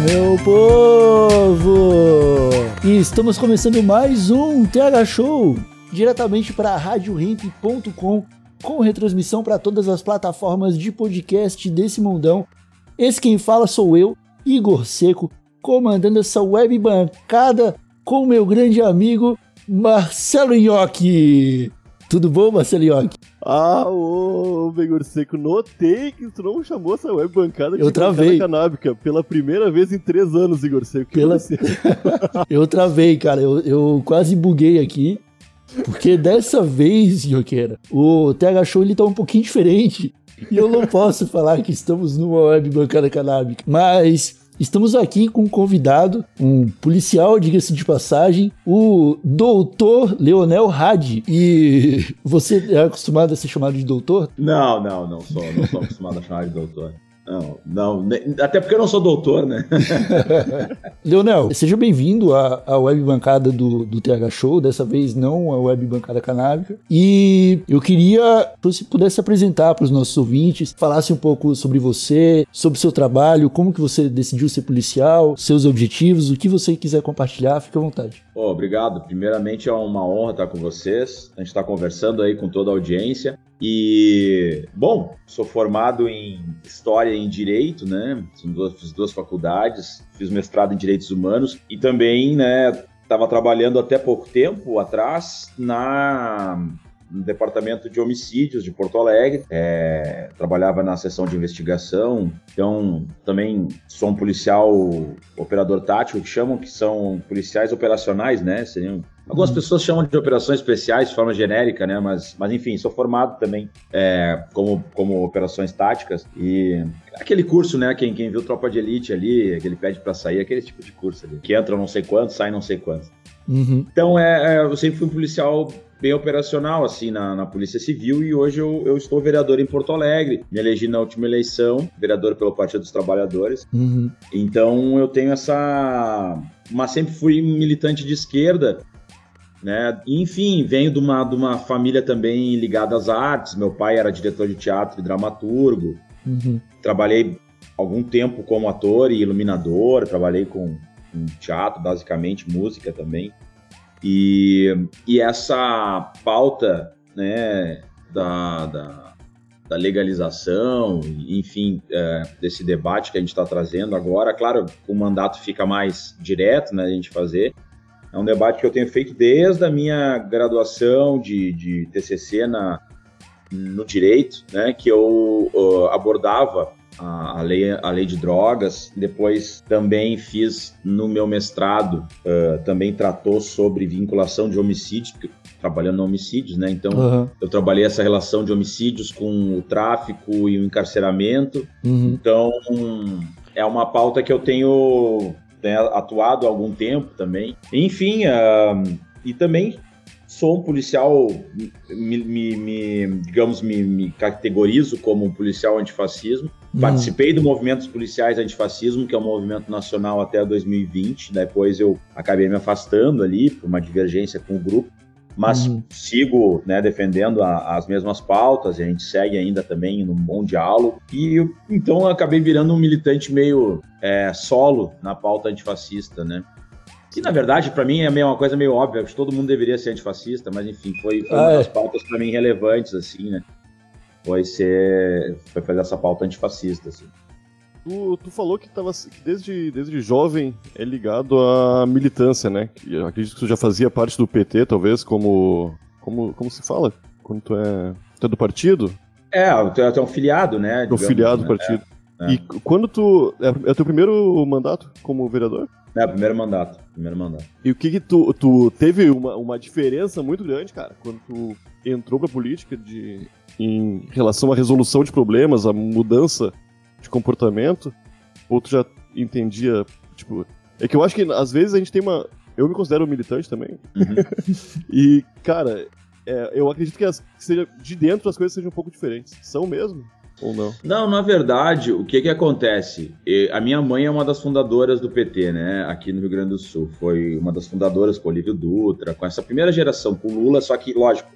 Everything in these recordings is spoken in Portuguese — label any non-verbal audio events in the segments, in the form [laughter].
Meu povo! E estamos começando mais um TH Show, diretamente para RadioRimp.com, com retransmissão para todas as plataformas de podcast desse mundão. Esse quem fala sou eu, Igor Seco, comandando essa web bancada com meu grande amigo Marcelo Nhoque. Tudo bom, Marcelo? Ah, ô, Begor Seco, notei que tu não chamou essa web bancada de Eu travei. canábica pela primeira vez em três anos, Igor Seco. Pela- [laughs] Eu travei, cara. Eu, eu quase buguei aqui. Porque dessa vez, Nhoqueira, o TH Show ele tá um pouquinho diferente. E eu não posso falar que estamos numa web bancada canábica. Mas estamos aqui com um convidado, um policial, diga-se de passagem, o doutor Leonel Hadi. E você é acostumado a ser chamado de doutor? Não, não, não sou, não sou acostumado a chamar de doutor. Não, não, até porque eu não sou doutor, né? [laughs] Leonel, seja bem-vindo à, à web bancada do, do TH Show, dessa vez não a web bancada canábica. E eu queria que você pudesse apresentar para os nossos ouvintes, falasse um pouco sobre você, sobre seu trabalho, como que você decidiu ser policial, seus objetivos, o que você quiser compartilhar, fique à vontade. Pô, obrigado. Primeiramente é uma honra estar com vocês. A gente está conversando aí com toda a audiência. E, bom, sou formado em História e em Direito, né? Duas, fiz duas faculdades, fiz mestrado em Direitos Humanos e também, né, estava trabalhando até pouco tempo atrás na no departamento de homicídios de Porto Alegre, É, trabalhava na seção de investigação, então também sou um policial operador tático que chamam, que são policiais operacionais, né? Seriam Algumas pessoas chamam de operações especiais de forma genérica, né? Mas, mas enfim, sou formado também é, como, como operações táticas e aquele curso, né? Quem, quem viu Tropa de Elite ali, aquele pede pra sair, aquele tipo de curso ali, que entra não sei quantos, sai não sei quantos. Uhum. Então, é, é, eu sempre fui um policial bem operacional, assim, na, na Polícia Civil e hoje eu, eu estou vereador em Porto Alegre. Me elegi na última eleição, vereador pelo Partido dos Trabalhadores. Uhum. Então, eu tenho essa... Mas sempre fui militante de esquerda, né? Enfim, venho de uma, de uma família também ligada às artes. Meu pai era diretor de teatro e dramaturgo. Uhum. Trabalhei algum tempo como ator e iluminador, trabalhei com, com teatro, basicamente, música também. E, e essa pauta né, da, da, da legalização, enfim, é, desse debate que a gente está trazendo agora, claro, o mandato fica mais direto né, a gente fazer. É um debate que eu tenho feito desde a minha graduação de, de TCC na, no direito, né, que eu uh, abordava a, a, lei, a lei de drogas. Depois também fiz no meu mestrado, uh, também tratou sobre vinculação de homicídios, porque trabalhando no homicídios, né? Então Uhum. eu trabalhei essa relação de homicídios com o tráfico e o encarceramento. Uhum. Então é uma pauta que eu tenho, tenho atuado há algum tempo também. Enfim, ah, e também sou um policial, me, me- me- digamos, me, me categorizo como um policial antifascismo. Participei do movimento dos policiais antifascismo, que é um movimento nacional até 2020. Depois eu acabei me afastando ali por uma divergência com o grupo. Mas Uhum. sigo né, defendendo a- as mesmas pautas, e a gente segue ainda também num bom diálogo. E eu- então eu acabei virando um militante meio é, solo na pauta antifascista, né? Que na verdade, para mim, é uma coisa meio óbvia, que todo mundo deveria ser antifascista, mas enfim, foi, foi Ah, uma é. das pautas para mim relevantes, assim, né? Foi ser. Foi fazer essa pauta antifascista, assim. Tu, tu falou que, tava, que desde, desde jovem é ligado à militância, né? Eu acredito que tu já fazia parte do PT, talvez, como. Como, como se fala? Quando tu é. Tu é do partido? É, tu é tu é um filiado, né? É digamos, filiado né? do partido. É, é. E quando tu. É, é teu primeiro mandato como vereador? É, primeiro mandato. primeiro mandato. E o que que tu, tu teve uma, uma diferença muito grande, cara, quando tu entrou pra política de, em relação à resolução de problemas, à mudança de comportamento? Ou tu já entendia, tipo... É que eu acho que às vezes a gente tem uma... Eu me considero militante também. [laughs] e, cara, é, eu acredito que, as, que seja de dentro as coisas sejam um pouco diferentes. São mesmo? Ou não? Não, na verdade, o que que acontece? A minha mãe é uma das fundadoras do PT, né, aqui no Rio Grande do Sul. Foi uma das fundadoras com Olívio Dutra, com essa primeira geração, com Lula, só que, lógico,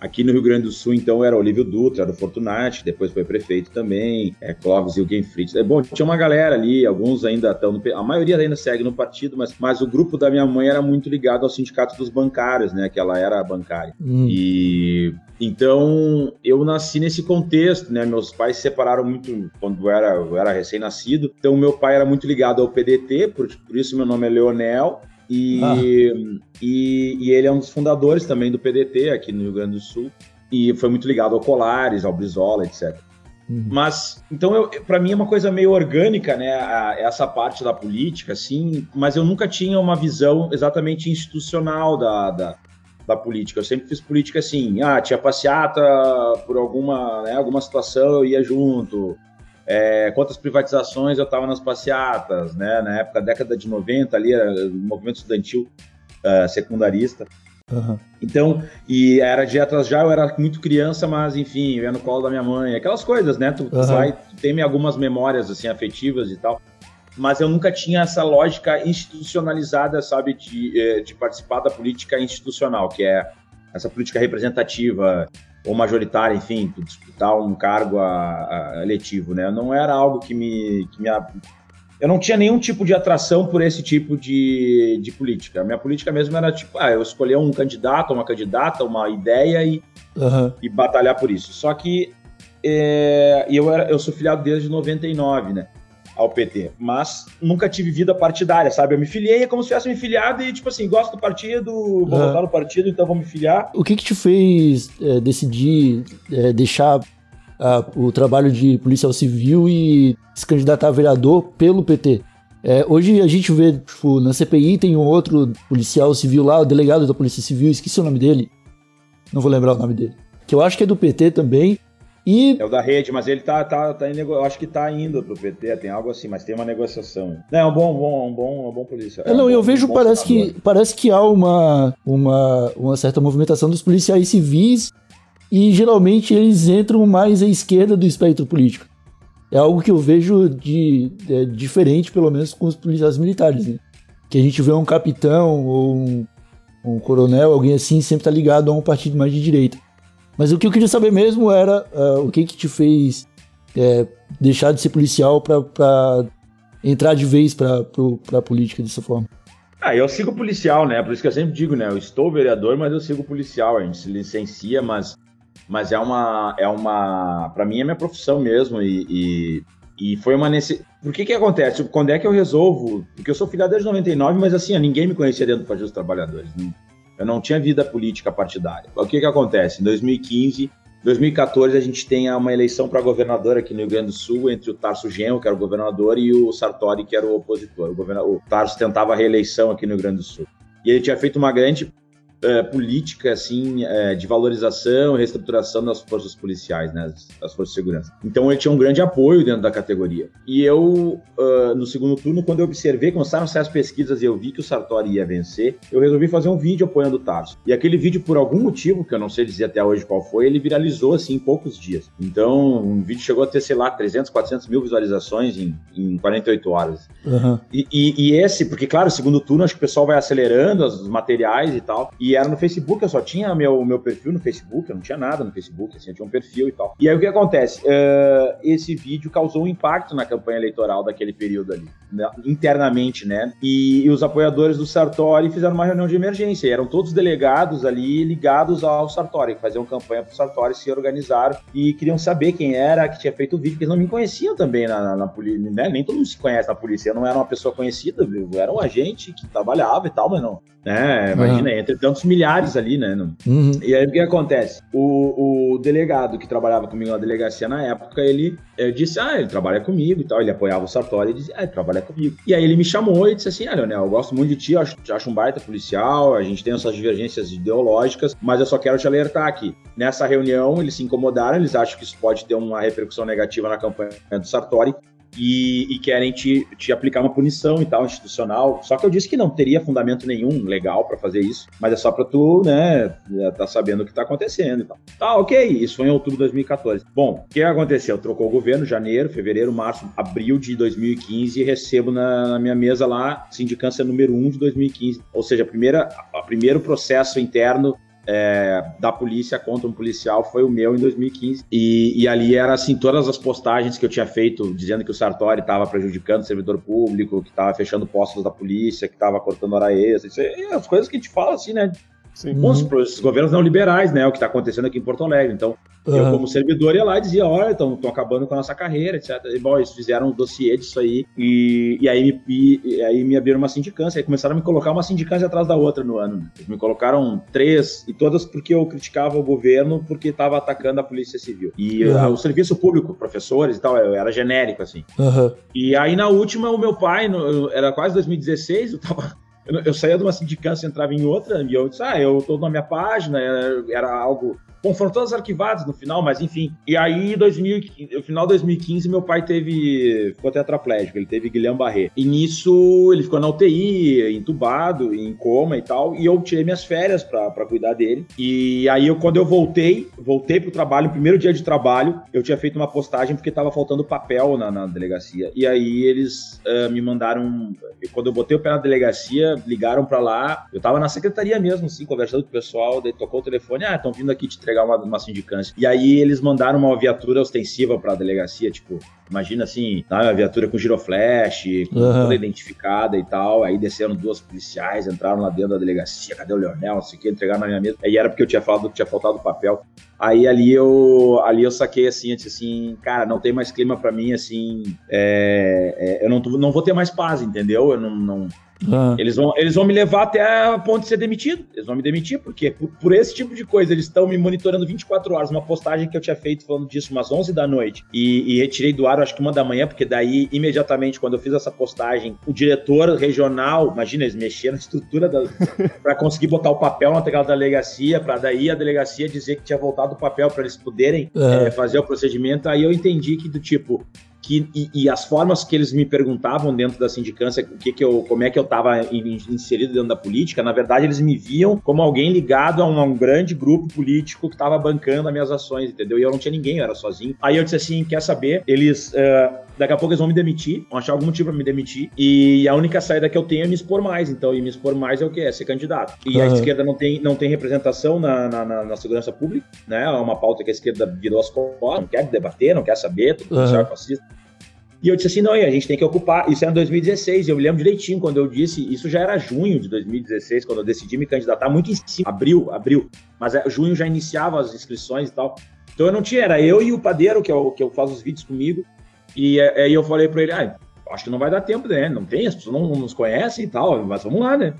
aqui no Rio Grande do Sul, então, era Olívio Dutra, era o Fortunati, depois foi prefeito também, é, Clóvis Ilgen Fritz. É, bom, tinha uma galera ali, alguns ainda estão no... A maioria ainda segue no partido, mas, mas o grupo da minha mãe era muito ligado ao sindicato dos bancários, né, que ela era bancária. Hum. E então eu nasci nesse contexto, né? Meus pais se separaram muito quando eu era, eu era recém-nascido. Então meu pai era muito ligado ao PDT, por, por isso meu nome é Leonel. E, Ah. e, e ele é um dos fundadores também do PDT aqui no Rio Grande do Sul. E foi muito ligado ao Colares, ao Brizola, etc. Uhum. Mas, então, para mim é uma coisa meio orgânica, né? a- essa parte da política, assim, mas eu nunca tinha uma visão exatamente institucional da, da, da política. Eu sempre fiz política assim, ah, tinha passeata por alguma, né, alguma situação, eu ia junto. É, quantas privatizações eu estava nas passeatas, né? Na época, década de 90, ali, o movimento estudantil eh, secundarista. Aham. Então, e era de atrás já, eu era muito criança, mas enfim, eu ia no colo da minha mãe, aquelas coisas, né? Tu, Aham. vai, tu tem algumas memórias assim afetivas e tal. Mas eu nunca tinha essa lógica institucionalizada, sabe, de, eh, de participar da política institucional, que é essa política representativa ou majoritária, enfim, disputar um cargo a, a eletivo, né? Não era algo que me, que me eu não tinha nenhum tipo de atração por esse tipo de, de política. A minha política mesmo era tipo, ah, eu escolher um candidato, uma candidata, uma ideia e, Aham. e batalhar por isso. Só que é, e eu, era, eu sou filiado desde 99, né? Ao PT. Mas nunca tive vida partidária, sabe? Eu me filiei como se tivesse me filiado e, tipo assim, gosto do partido, vou votar no partido, então vou me filiar. O que que te fez é, decidir é, deixar a- o trabalho de policial civil e se candidatar a vereador pelo PT? É, hoje a gente vê, tipo, na CPI tem um outro policial civil lá, o delegado da Polícia Civil, esqueci o nome dele. Não vou lembrar o nome dele. Que eu acho que é do PT também. E É o da rede, mas ele tá, tá, tá em nego... acho que tá indo pro PT, tem algo assim, mas tem uma negociação. Não, é um bom, bom, um bom, um bom polícia. É, não, um eu bom- vejo, um parece senador. que, parece que há uma, uma, uma certa movimentação dos policiais civis e geralmente eles entram mais à esquerda do espectro político. É algo que eu vejo de é, diferente, pelo menos, com os policiais militares, né? Que a gente vê um capitão ou um, um coronel, alguém assim, sempre tá ligado a um partido mais de direita. Mas o que eu queria saber mesmo era ah, o que que te fez é, deixar de ser policial pra entrar de vez pro- pra política dessa forma. Ah, eu sigo policial, né? Por isso que eu sempre digo, né? Eu estou vereador, mas eu sigo policial. A gente se licencia, mas, mas é uma. É uma. Pra mim é minha profissão mesmo. E, e, e foi uma necessidade. Por que que acontece? Quando é que eu resolvo? Porque eu sou filiado desde 99, mas assim, ninguém me conhecia dentro do Partido dos Trabalhadores. Não- Eu não tinha vida política partidária. O que que acontece? Em 2015. 2014 a gente tem uma eleição para governador aqui no Rio Grande do Sul entre o Tarso Genro, que era o governador, e o Sartori, que era o opositor. O, o Tarso tentava a reeleição aqui no Rio Grande do Sul. E ele tinha feito uma grande eh, política assim eh, de valorização e reestruturação das forças policiais, né, das, forças de segurança. Então ele tinha um grande apoio dentro da categoria. E eu, ah, no segundo turno, quando eu observei, começaram a as pesquisas e eu vi que o Sartori ia vencer, eu resolvi fazer um vídeo apoiando o Tarso. E aquele vídeo, por algum motivo, que eu não sei dizer até hoje qual foi, ele viralizou assim em poucos dias. Então, um vídeo chegou a ter, sei lá, 300, 400 mil visualizações em, em 48 horas. Aham. E, e- e esse, porque, claro, segundo turno, acho que o pessoal vai acelerando os materiais e tal. E era no Facebook, eu só tinha meu, meu perfil no Facebook, eu não tinha nada no Facebook, assim, eu tinha um perfil e tal. E aí o que acontece? Eh, esse vídeo causou um impacto na campanha eleitoral daquele período ali, né, internamente, né? E, e os apoiadores do Sartori fizeram uma reunião de emergência. E eram todos delegados ali ligados ao Sartori, que faziam campanha pro Sartori, se organizaram e queriam saber quem era que tinha feito o vídeo, porque eles não me conheciam também na, na, na polícia, né? Nem todo mundo se conhece na polícia. Eu não era uma pessoa conhecida, eu era um agente que trabalhava e tal, mas não. Né? Imagina, entre tantos milhares ali, né? Uhum. e aí o que acontece? O, o delegado que trabalhava comigo na delegacia na época, ele, eh, disse: Ah, ele trabalha comigo e tal. Ele apoiava o Sartori e dizia: Ah, ele trabalha comigo. E aí ele me chamou e disse assim: Ah, Leonel, eu gosto muito de ti, acho, acho um baita policial, a gente tem essas divergências ideológicas, mas eu só quero te alertar aqui. Nessa reunião, eles se incomodaram, eles acham que isso pode ter uma repercussão negativa na campanha do Sartori e, e, querem te, te aplicar uma punição e tal, institucional. Só que eu disse que não teria fundamento nenhum legal para fazer isso, mas é só para tu, né, tá sabendo o que tá acontecendo e tal. Tá, ok, isso foi em outubro de 2014. Bom, o que aconteceu? Trocou o governo, janeiro, fevereiro, março, abril de 2015 e recebo na, na minha mesa lá sindicância número 1 de 2015. Ou seja, a primeira, primeiro processo interno é, da polícia contra um policial foi o meu em 2015. E, e, ali era assim, todas as postagens que eu tinha feito dizendo que o Sartori estava prejudicando o servidor público, que estava fechando postos da polícia, que estava cortando hora extra, isso as coisas que a gente fala assim, né? Sim. Uhum. esses governos não liberais, né? O que está acontecendo aqui em Porto Alegre. Então, uhum. eu, como servidor, ia lá e dizia: olha, estão acabando com a nossa carreira, etc. E, bom, eles fizeram um dossiê disso aí, e, e, aí, e, e aí me abriram uma sindicância. Aí começaram a me colocar uma sindicância atrás da outra no ano. Eles me colocaram três, e todas porque eu criticava o governo porque estava atacando a Polícia Civil. E uhum. o serviço público, professores e tal, era genérico, assim. E aí, na última, o meu pai, no, era quase 2016, eu tava eu, saía de uma sindicância, entrava em outra, e eu disse, ah, eu tô na minha página, era, era algo foram todas arquivadas no final, mas enfim. E aí, 2000, no final de 2015, meu pai teve. ficou tetraplégico, ele teve Guilherme Barré. E nisso, ele ficou na UTI, entubado, em coma e tal. E eu tirei minhas férias pra cuidar dele. E aí, eu, quando eu voltei, voltei pro trabalho, primeiro dia de trabalho, eu tinha feito uma postagem porque tava faltando papel na, na delegacia. E aí, eles uh, me mandaram. Quando eu botei o pé na delegacia, ligaram pra lá. Eu tava na secretaria mesmo, assim, conversando com o pessoal. Daí tocou o telefone: ah, estão vindo aqui te entregar uma, uma sindicância. E aí eles mandaram uma viatura ostensiva para a delegacia, tipo, imagina assim, tá, uma viatura com giroflash, com uhum. toda identificada e tal. Aí desceram duas policiais, entraram lá dentro da delegacia, cadê o Leonel? Não sei o que, entregaram na minha mesa. Aí era porque eu tinha falado que tinha faltado papel. Aí ali eu, ali eu saquei assim, eu disse assim, cara, não tem mais clima para mim, assim, é, é, eu não, não vou ter mais paz, entendeu? Eu não, não ah. Eles, vão, eles vão me levar até a ponto de ser demitido. Eles vão me demitir, porque por, por esse tipo de coisa, eles estão me monitorando 24 horas. Uma postagem que eu tinha feito falando disso umas 11 da noite e, e retirei do ar, acho que uma da manhã, porque daí, imediatamente, quando eu fiz essa postagem, o diretor regional, imagina, eles mexeram na estrutura [laughs] para conseguir botar o papel na tecla da delegacia, para daí a delegacia dizer que tinha voltado o papel para eles poderem é. É, fazer o procedimento. Aí eu entendi que, do tipo, que, e, e, as formas que eles me perguntavam dentro da sindicância, o que que eu, como é que eu estava inserido dentro da política, na verdade eles me viam como alguém ligado a um, a um grande grupo político que estava bancando as minhas ações, entendeu? E eu não tinha ninguém, eu era sozinho. Aí eu disse assim, quer saber? Eles... Uh, daqui a pouco eles vão me demitir, vão achar algum motivo pra me demitir, e a única saída que eu tenho é me expor mais, então, e me expor mais é o que? É ser candidato. E uhum. a esquerda não tem, não tem representação na, na, na, na, segurança pública, né? É uma pauta que a esquerda virou as costas, não quer debater, não quer saber, tudo uhum. fascista. E eu disse assim, não, a gente tem que ocupar. Isso era em 2016, eu me lembro direitinho quando eu disse, isso já era junho de 2016, quando eu decidi me candidatar, muito em cima, abril, abril. Mas é, junho já iniciava as inscrições e tal. Então eu não tinha, era eu e o padeiro, que, eu, é que eu faço os vídeos comigo. E aí eu falei para ele, ah, acho que não vai dar tempo, né? Não tem, as pessoas não, não nos conhecem e tal, mas vamos lá, né?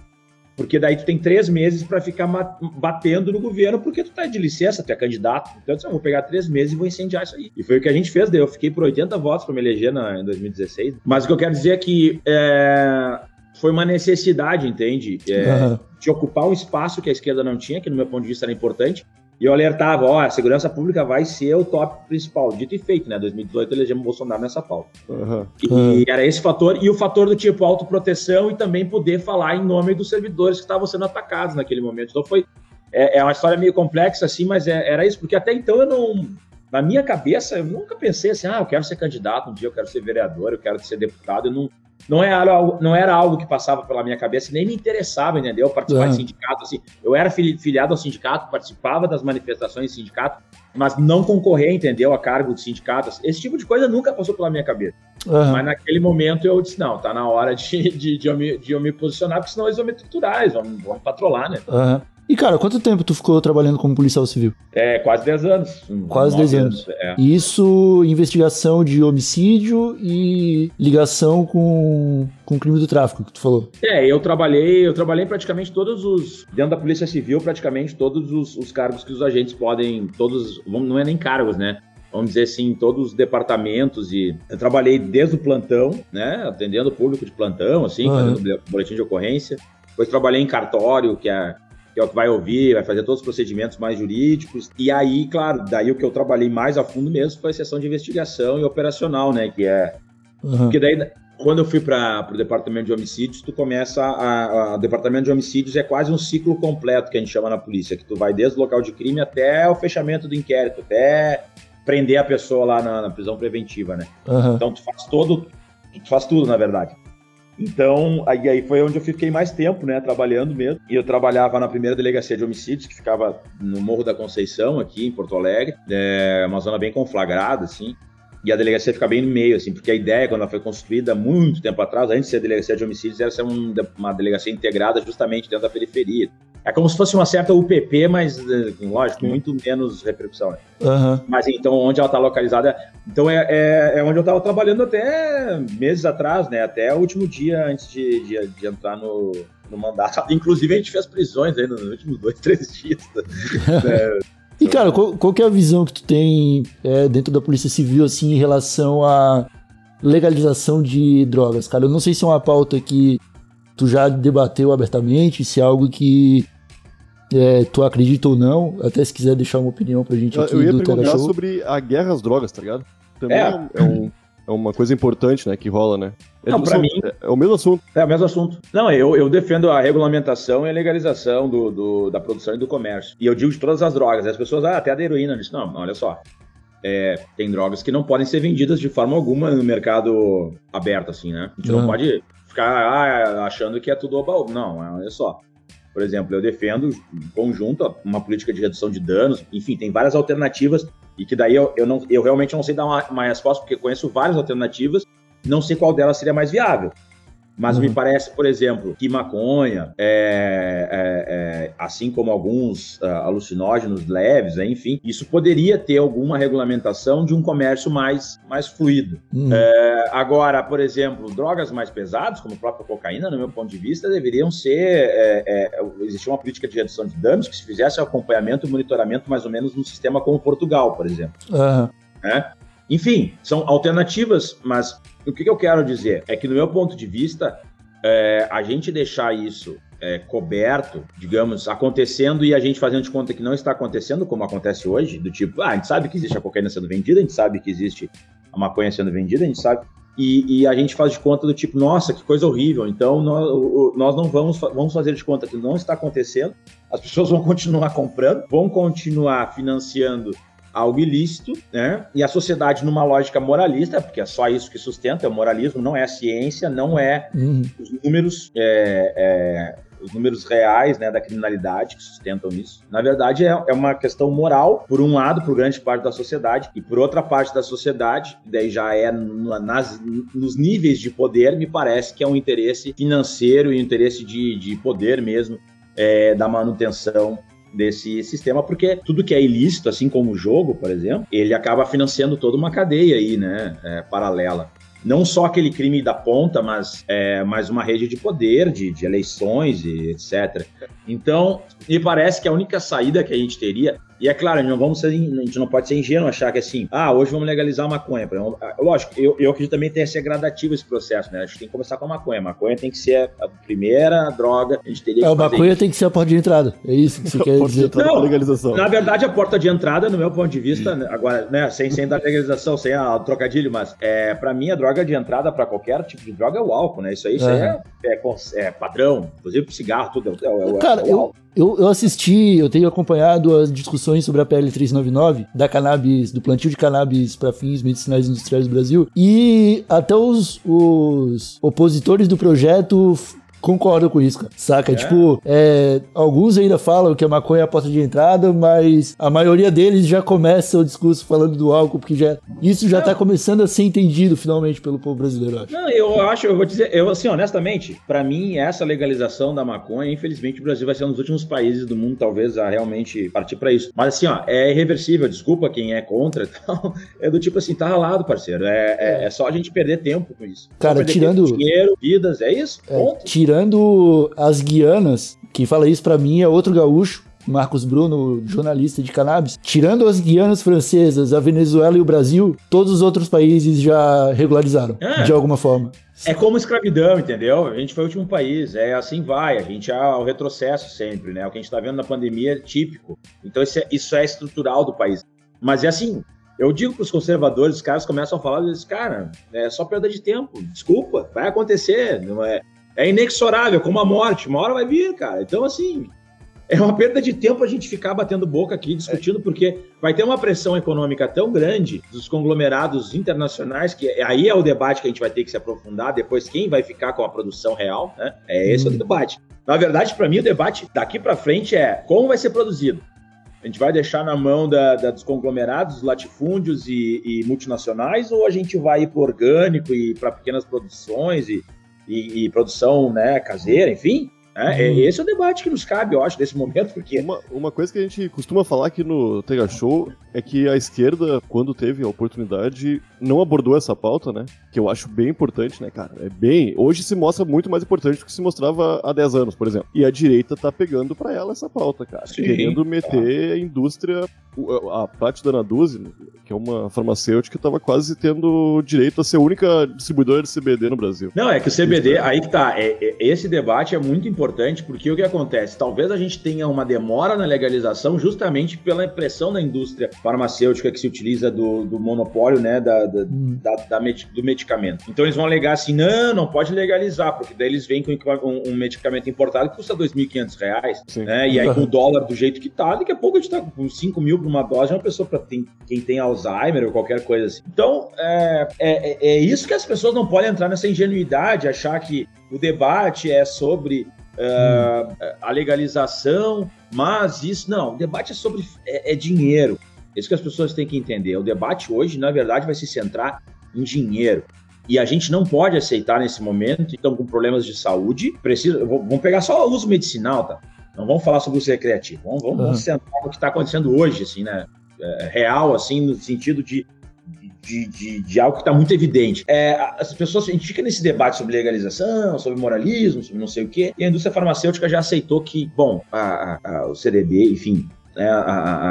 Porque daí tu tem três meses para ficar batendo no governo, porque tu tá de licença, tu é candidato. Então eu, disse, eu vou pegar três meses e vou incendiar isso aí. E foi o que a gente fez, daí eu fiquei por 80 votos para me eleger na, em 2016. Mas o que eu quero dizer é que é, foi uma necessidade, entende? É, uhum. De ocupar um espaço que a esquerda não tinha, que no meu ponto de vista era importante, e eu alertava, ó, a segurança pública vai ser o top principal. Dito e feito, né? 2018 elegemos Bolsonaro nessa pauta. Uhum. E, uhum. era esse fator, e o fator do tipo autoproteção e também poder falar em nome dos servidores que estavam sendo atacados naquele momento. Então foi. É, é uma história meio complexa, assim, mas é, era isso, porque até então eu não. Na minha cabeça, eu nunca pensei assim, ah, eu quero ser candidato um dia, eu quero ser vereador, eu quero ser deputado. Eu não, não era, algo, não era algo que passava pela minha cabeça, nem me interessava, entendeu? Participar uhum. de sindicato, assim. Eu era filiado ao sindicato, participava das manifestações do sindicato, mas não concorrer, entendeu? A cargo de sindicato. Esse tipo de coisa nunca passou pela minha cabeça. Mas naquele momento eu disse, não, tá na hora de, [laughs] de, de, eu, me, de eu me posicionar, porque senão eles vão me triturar, eles vão, vão patrolar, né? Uhum. E, cara, quanto tempo tu ficou trabalhando como policial civil? É, quase 10 anos. Quase 10 anos. anos. É. Isso, investigação de homicídio e ligação com, com crime do tráfico, que tu falou. É, eu trabalhei, eu trabalhei praticamente todos os, dentro da Polícia Civil, praticamente todos os, os cargos que os agentes podem, todos, não é nem cargos, né? vamos dizer assim, em todos os departamentos e eu trabalhei desde o plantão, né, atendendo o público de plantão, assim, Uhum. fazendo boletim de ocorrência. Depois trabalhei em cartório, que é, que é o que vai ouvir, vai fazer todos os procedimentos mais jurídicos. E aí, claro, daí o que eu trabalhei mais a fundo mesmo foi a seção de investigação e operacional, né, que é Aham. porque daí, quando eu fui para o departamento de homicídios, tu começa a, a- O departamento de homicídios é quase um ciclo completo que a gente chama na polícia, que tu vai desde o local de crime até o fechamento do inquérito, até prender a pessoa lá na, na prisão preventiva, né? Aham. Então tu faz todo, tu faz tudo, na verdade. Então, aí, aí foi onde eu fiquei mais tempo, né, trabalhando mesmo. E eu trabalhava na primeira delegacia de homicídios, que ficava no Morro da Conceição, aqui em Porto Alegre. É uma zona bem conflagrada, assim. E a delegacia fica bem no meio, assim, porque a ideia, quando ela foi construída muito tempo atrás, antes de ser delegacia de homicídios, era ser um- uma delegacia integrada justamente dentro da periferia. É como se fosse uma certa UPP, mas, eh, lógico, muito menos repercussão. né? Aham. Mas então, onde ela está localizada. Então, é, é, é onde eu estava trabalhando até meses atrás, né? Até o último dia antes de, de, de entrar no, no mandato. [laughs] Inclusive, a gente fez prisões aí nos últimos dois, [laughs] três dias. [laughs] É, E, cara, qual, qual que é a visão que tu tem é, dentro da Polícia Civil, assim, em relação à legalização de drogas, cara? Eu não sei se é uma pauta que tu já debateu abertamente, se é algo que é, tu acredita ou não, até se quiser deixar uma opinião pra gente Eu, aqui eu ia do perguntar sobre a guerra às drogas, tá ligado? Também É. é, um- é é uma coisa importante, né, que rola, né? É, Não, só- mim- é, é o mesmo assunto. É o mesmo assunto. Não, eu, eu defendo a regulamentação e a legalização do, do- da produção e do comércio. E eu digo de todas as drogas. As pessoas, ah, até a da heroína. Eu disse, não, olha só. É, tem drogas que não podem ser vendidas de forma alguma no mercado aberto, assim, né? A gente Uhum. não pode ficar ah, achando que é tudo oba Não, olha só. Por exemplo, eu defendo em conjunto uma política de redução de danos. Enfim, tem várias alternativas e que daí eu, eu, não, eu realmente não sei dar uma, uma resposta, porque conheço várias alternativas, não sei qual delas seria mais viável. Mas Uhum. me parece, por exemplo, que maconha, é, é, é, assim como alguns ah, alucinógenos leves, né, enfim, isso poderia ter alguma regulamentação de um comércio mais, mais fluido. Hum, É, agora, por exemplo, drogas mais pesadas, como a própria cocaína, no meu ponto de vista, deveriam ser. É, é, existir uma política de redução de danos que se fizesse acompanhamento e monitoramento mais ou menos num sistema como Portugal, por exemplo. né? Enfim, são alternativas, mas o que, eu quero dizer é que, no meu ponto de vista, é, a gente deixar isso é, coberto, digamos, acontecendo e a gente fazendo de conta que não está acontecendo, como acontece hoje, do tipo, ah, a gente sabe que existe a cocaína sendo vendida, a gente sabe que existe a maconha sendo vendida, a gente sabe. E, e a gente faz de conta do tipo, nossa, que coisa horrível. Então nós, nós não vamos, vamos fazer de conta que não está acontecendo. As pessoas vão continuar comprando, vão continuar financiando algo ilícito, né? E a sociedade numa lógica moralista, porque é só isso que sustenta, é o moralismo, não é a ciência, não é Uhum. os números, é, é, os números reais né, da criminalidade que sustentam isso. Na verdade, é, é uma questão moral, por um lado, por grande parte da sociedade, e por outra parte da sociedade, que daí já é nas, nos níveis de poder, me parece que é um interesse financeiro e um interesse de, de poder mesmo é, da manutenção desse sistema, porque tudo que é ilícito, assim como o jogo, por exemplo, ele acaba financiando toda uma cadeia aí, né, é, paralela não só aquele crime da ponta, mas, é, uma rede de poder, de, de eleições e etc. Então, me parece que a única saída que a gente teria, e é claro, não vamos ser, a gente não pode ser ingênuo achar que assim, ah, hoje vamos legalizar a maconha. Ah, Lógico, eu, eu acredito também que tem que ser gradativo esse processo, né? A gente tem que começar com a maconha. A maconha tem que ser a primeira droga, a gente teria que É, o fazer maconha tem que ser a porta de entrada. É isso que você [laughs] quer dizer. Não, legalização. Na verdade, a porta de entrada, no meu ponto de vista, né, agora, né, sem, sem dar legalização, sem a trocadilho, mas é, para mim a droga de entrada para qualquer tipo de droga é o álcool, né? Isso aí, isso aí é, é cons- é padrão, inclusive pro cigarro, tudo. É, é, é, Cara, é o eu, álcool. eu, eu assisti, eu tenho acompanhado as discussões sobre a PL 399, da cannabis, do plantio de cannabis para fins medicinais industriais do Brasil, e até os, os opositores do projeto concordam com isso, cara. Saca? Tipo, é, alguns ainda falam que a maconha é a porta de entrada, mas a maioria deles já começa o discurso falando do álcool, porque já, isso já tá começando a ser entendido finalmente pelo povo brasileiro, eu acho. Não, eu acho, eu vou dizer, eu assim, honestamente, para mim, essa legalização da maconha, infelizmente, o Brasil vai ser um dos últimos países do mundo, talvez, a realmente partir para isso. Mas assim, ó, é irreversível, desculpa quem é contra [laughs] e tal. É do tipo assim, tá ralado, parceiro. É, é, é só a gente perder tempo com isso. Cara, tirando- tempo, dinheiro, vidas, é isso? É, Ponto. tirando as Guianas, quem fala isso pra mim é outro gaúcho, Marcos Bruno, jornalista de cannabis, tirando as Guianas francesas, a Venezuela e o Brasil, todos os outros países já regularizaram, É. de alguma forma. É como escravidão, entendeu? A gente foi o último país, é assim vai, a gente é o retrocesso sempre, né? O que a gente tá vendo na pandemia é típico. Então isso é, isso é estrutural do país. Mas é assim, eu digo pros conservadores, os caras começam a falar, eles, cara, é só perda de tempo, desculpa, vai acontecer, não é, é inexorável, como a morte, uma hora vai vir, cara. Então assim, é uma perda de tempo a gente ficar batendo boca aqui, discutindo, porque vai ter uma pressão econômica tão grande dos conglomerados internacionais, que aí é o debate que a gente vai ter que se aprofundar, depois quem vai ficar com a produção real, né? É esse o debate. Na verdade, para mim, o debate daqui para frente é como vai ser produzido. A gente vai deixar na mão da, da- dos conglomerados, latifúndios e, e multinacionais, ou a gente vai ir para orgânico e para pequenas produções e, e- e produção né, caseira, enfim? né? É, Esse é o debate que nos cabe, eu acho, nesse momento, porque Uma, uma coisa que a gente costuma falar aqui no Tega Show é que a esquerda, quando teve a oportunidade, não abordou essa pauta, né? Que eu acho bem importante, né, cara? É bem. Hoje se mostra muito mais importante do que se mostrava há 10 anos, por exemplo. E a direita tá pegando pra ela essa pauta, cara. Sim, querendo meter a indústria. A Patti Danaduzzi, que é uma farmacêutica, tava quase tendo direito a ser a única distribuidora de CBD no Brasil. Não, é que o CBD, aí que tá. é- é- esse debate é muito importante porque o que acontece? Talvez a gente tenha uma demora na legalização justamente pela pressão da indústria farmacêutica que se utiliza do, do monopólio, né, da, da- Hum. da- da medi- do medicamento. Então eles vão alegar assim, não, não pode legalizar, porque daí eles vêm com um, um medicamento importado que custa 2.500 reais, Sim. né? E aí com o dólar do jeito que tá, daqui a pouco a gente tá com 5 mil por uma dose, é uma pessoa para quem tem Alzheimer ou qualquer coisa assim. Então, é, é, é- é isso que as pessoas não podem entrar nessa ingenuidade, achar que o debate é sobre ah, a legalização, mas isso não, o debate é sobre é, é dinheiro. Isso que as pessoas têm que entender. O debate hoje, na verdade, vai se centrar em dinheiro. E a gente não pode aceitar nesse momento, então, com problemas de saúde, precisa, vamos pegar só o uso medicinal, tá? Não vamos falar sobre o uso recreativo, vamos, vamos, vamos centrar no que está acontecendo hoje, assim, né? É, real, assim, no sentido de, de, de, de algo que está muito evidente. É, as pessoas, a gente fica nesse debate sobre legalização, sobre moralismo, sobre não sei o quê, e a indústria farmacêutica já aceitou que, bom, a- a- a- o CDB, enfim, né,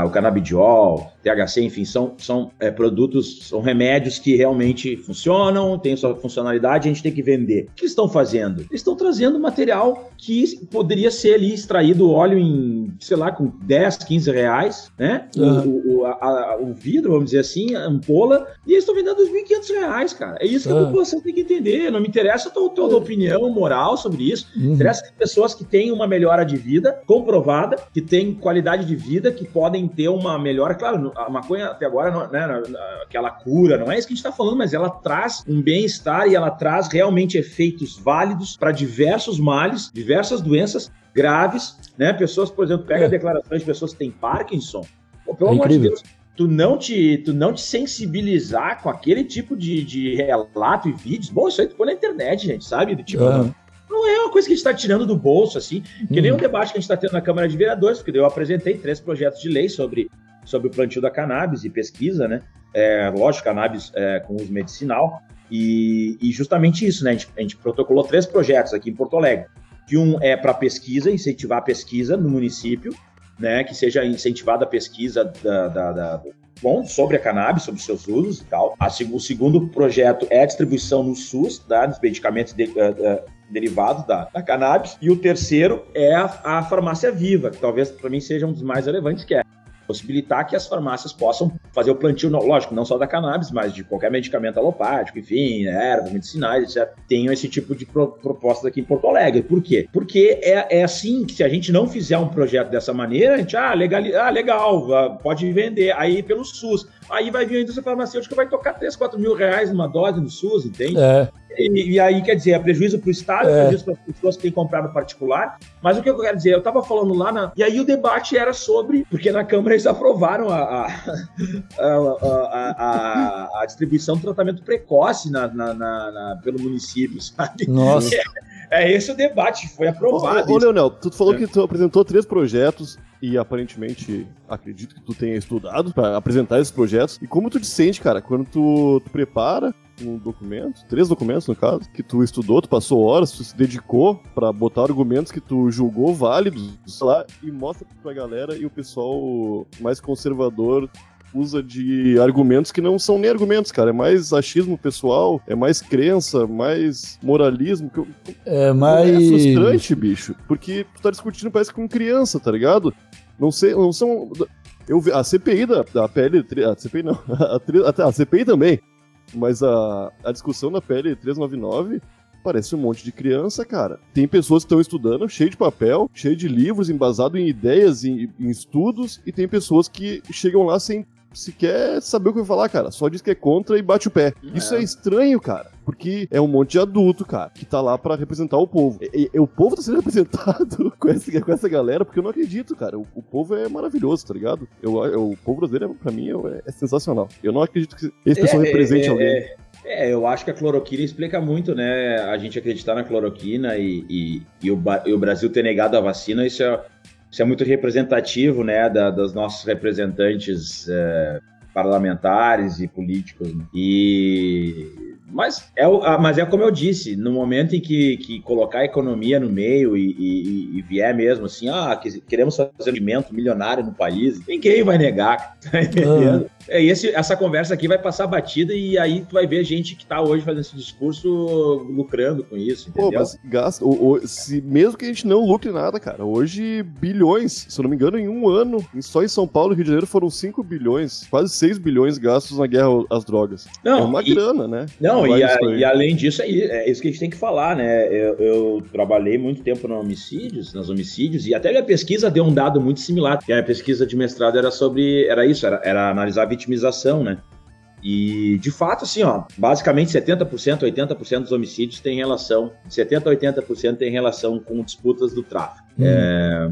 o canabidiol, THC, enfim, são, são é, produtos, são remédios que realmente funcionam, têm sua funcionalidade, a gente tem que vender. O que estão fazendo? Eles estão trazendo material que poderia ser ali extraído óleo em, sei lá, com 10, 15 reais, né? O- Aham. O, o, a- a- o vidro, vamos dizer assim, a ampola, e eles estão vendendo 2.500 reais, cara. É isso que a Ah. população tem que entender. Não me interessa a tua, tua opinião moral sobre isso. Uhum. Interessa que pessoas que têm uma melhora de vida comprovada, que têm qualidade de vida, que podem ter uma melhora. Claro, a maconha até agora, não, né, aquela cura, não é isso que a gente está falando, mas ela traz um bem-estar e ela traz realmente efeitos válidos para diversos males, diversas doenças graves, né? Pessoas, por exemplo, pega É. declarações de pessoas que têm Parkinson. Pô, pelo É amor de. Deus, tu não te, tu não te sensibilizar com aquele tipo de, de relato e vídeos. Bom, isso aí tu põe na internet, gente, sabe? Do Tipo, Aham. não é uma coisa que a gente está tirando do bolso, assim, que nem Uhum. o debate que a gente está tendo na Câmara de Vereadores, porque eu apresentei três projetos de lei sobre, sobre o plantio da cannabis e pesquisa, né? É, lógico, cannabis é, com uso medicinal. E, e justamente isso, né? A gente, a gente protocolou três projetos aqui em Porto Alegre. Que um é para pesquisa, incentivar a pesquisa no município, né? Que seja incentivada a pesquisa da, da- da- bom, sobre a cannabis, sobre seus usos e tal. A o segundo projeto é a distribuição no SUS, tá, dos medicamentos de- eh, eh, derivados da, da cannabis. E o terceiro é a, a farmácia viva, que talvez para mim seja um dos mais relevantes, que é possibilitar que as farmácias possam fazer o plantio, lógico, não só da cannabis, mas de qualquer medicamento alopático, enfim, né, ervas medicinais, etc. Tenham esse tipo de pro, proposta aqui em Porto Alegre. Por quê? Porque é, é assim que se a gente não fizer um projeto dessa maneira, a gente, ah, legal, ah, legal pode vender aí pelo SUS. Aí vai vir a indústria farmacêutica vai tocar 3, 4 mil reais numa dose no SUS, entende? É, E, e aí, quer dizer, é prejuízo para o Estado, é É. prejuízo para as pessoas que têm comprado particular. Mas o que eu quero dizer, eu estava falando lá na. E aí o debate era sobre. Porque na Câmara eles [laughs] aprovaram a, a, a, a- a- a distribuição do tratamento precoce na, na- na- na- pelo município, sabe? nossa. É esse o debate, foi Ô, aprovado. ô, isso. Leonel, tu falou É. que tu apresentou três projetos e aparentemente acredito que tu tenha estudado pra apresentar esses projetos. E como tu te sente, cara, quando tu, tu prepara um documento, três documentos no caso, que tu estudou, tu passou horas, tu se dedicou pra botar argumentos que tu julgou válidos lá e mostra pra galera e o pessoal mais conservador usa de argumentos que não são nem argumentos, cara. É mais achismo pessoal, é mais crença, mais moralismo. Que eu... É mais. É frustrante, bicho. Porque tu tá discutindo, parece com criança, tá ligado? Não sei, não são. Eu vi a CPI da, da PL. A CPI não. [laughs] A, a, a CPI também. Mas a, a discussão da PL 399 parece um monte de criança, cara. Tem pessoas que estão estudando, cheio de papel, cheio de livros, embasado em ideias, em, em estudos, e tem pessoas que chegam lá sem sequer saber o que vai falar, cara. Só diz que é contra e bate o pé. É. Isso é estranho, cara. Porque é um monte de adulto, cara, que tá lá para representar o povo. E, e, o povo tá sendo [laughs] representado [laughs] com essa, com essa galera, porque eu não acredito, cara. O, o povo é maravilhoso, tá ligado? Eu, eu, o povo brasileiro, pra mim, é, é, sensacional. Eu não acredito que esse pessoal é, represente é, alguém. É, é, eu acho que a cloroquina explica muito, né? A gente acreditar na cloroquina e, e, e, o, e o Brasil ter negado a vacina, isso é, isso é muito representativo, né, da, dos nossos representantes é, parlamentares e políticos. Né? E mas é, mas é como eu disse, no momento em que, que colocar a economia no meio e, e, e vier mesmo assim, ah, queremos fazer um movimento milionário no país, ninguém vai negar, [laughs] tá entendendo? É, esse, essa conversa aqui vai passar batida e aí tu vai ver gente que tá hoje fazendo esse discurso lucrando com isso, entendeu? Pô, mas gasta, o, o, se, mesmo que a gente não lucre nada, cara, hoje bilhões, se eu não me engano, em um ano, só em São Paulo e Rio de Janeiro foram 5 bilhões, quase 6 bilhões gastos na guerra às drogas. Não, é uma e, grana, né? Não, e, a, e, além disso, é, é, isso que a gente tem que falar, né? Eu, eu trabalhei muito tempo no homicídios, nas homicídios, e até minha pesquisa deu um dado muito similar. E a minha pesquisa de mestrado era sobre, era isso, era, era analisar vitimização, né? E, de fato, assim, ó, basicamente 70%, 80% dos homicídios têm relação, 70% a 80% tem relação com disputas do tráfico. Hum. É,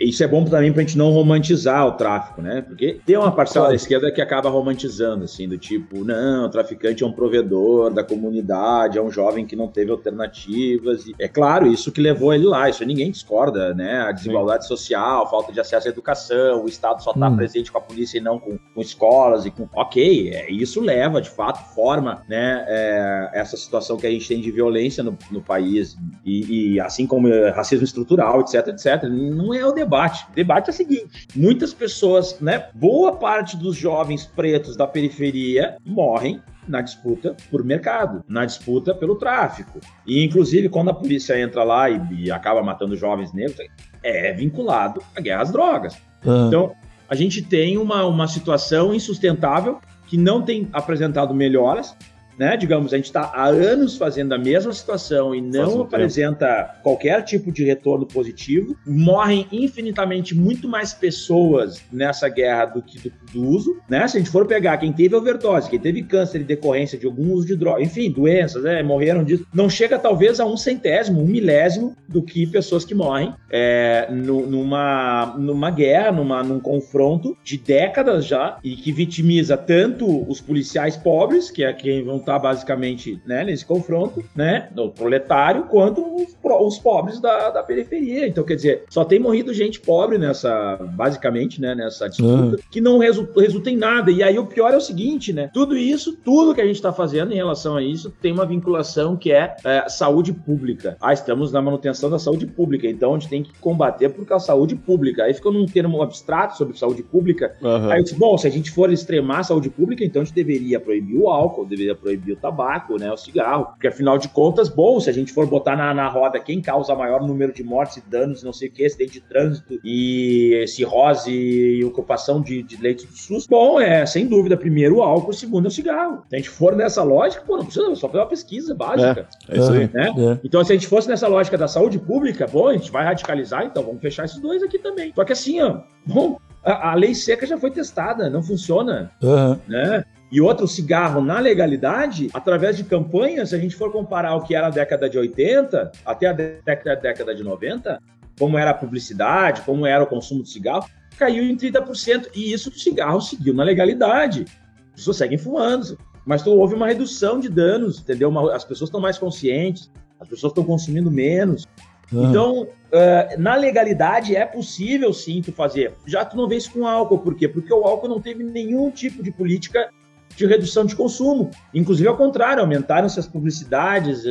isso é bom também pra gente não romantizar o tráfico, né? Porque tem uma parcela claro. da esquerda que acaba romantizando, assim, do tipo, não, o traficante é um provedor da comunidade, é um jovem que não teve alternativas. E, é claro, isso que levou ele lá, isso ninguém discorda, né? A desigualdade Sim. social, falta de acesso à educação, o Estado só tá hum. presente com a polícia e não com, com escolas e com. Ok, é, isso leva, de fato, forma, né, é, essa situação que a gente tem de violência no, no país. E, e assim como racismo estrutural, etc, etc. Não é o debate. O debate é o seguinte: muitas pessoas, né? Boa parte dos jovens pretos da periferia morrem na disputa por mercado, na disputa pelo tráfico. E, inclusive, quando a polícia entra lá e, e acaba matando jovens negros, é vinculado à guerra às drogas. Ah. Então, a gente tem uma, uma situação insustentável que não tem apresentado melhoras, né? Digamos, a gente está há anos fazendo a mesma situação e não um apresenta tempo. qualquer tipo de retorno positivo. Morrem infinitamente muito mais pessoas nessa guerra do que do, do uso, né? Se a gente for pegar quem teve overdose, quem teve câncer em decorrência de algum uso de droga, enfim, doenças, né? Morreram disso, não chega talvez a um centésimo, um milésimo do que pessoas que morrem é, numa, numa guerra, numa, num confronto de décadas já e que vitimiza tanto os policiais pobres, que é quem vão estar tá basicamente né, nesse confronto, né, do proletário, quanto os, os pobres da, da, periferia. Então, quer dizer, só tem morrido gente pobre nessa, basicamente, né, nessa disputa, uhum. que não resulta, resulta em nada. E aí o pior é o seguinte, né, tudo isso, tudo que a gente está fazendo em relação a isso, tem uma vinculação que é, é, saúde pública. Ah, estamos na manutenção da saúde pública, então a gente tem que combater porque a saúde pública. Aí fica num termo abstrato sobre saúde pública. Uhum. Aí eu disse, bom, se a gente for extremar a saúde pública, então a gente deveria proibir o álcool, deveria proibir proibir o tabaco, né, o cigarro, porque afinal de contas, bom, se a gente for botar na, na roda quem causa maior número de mortes e danos, não sei o que, acidente de trânsito e cirrose e ocupação de, de leitos do SUS, bom, é sem dúvida, primeiro o álcool, segundo é o cigarro. Se a gente for nessa lógica, pô, não precisa só fazer uma pesquisa básica. É, é isso aí. Né? É. Então, se a gente fosse nessa lógica da saúde pública, bom, a gente vai radicalizar, então vamos fechar esses dois aqui também. Só que assim, ó, bom, a, a, lei seca já foi testada, não funciona. Uhum. Né? E outro cigarro na legalidade, através de campanhas, se a gente for comparar o que era a década de 80 até a década, de 90, como era a publicidade, como era o consumo de cigarro, caiu em 30%. E isso o cigarro seguiu na legalidade. As pessoas seguem fumando. Mas houve uma redução de danos, entendeu? Uma, as pessoas estão mais conscientes, as pessoas estão consumindo menos. Ah. Então, uh, na legalidade é possível sim tu fazer. Já tu não vê isso com álcool, por quê? Porque o álcool não teve nenhum tipo de política de redução de consumo. Inclusive, ao contrário, aumentaram-se as publicidades.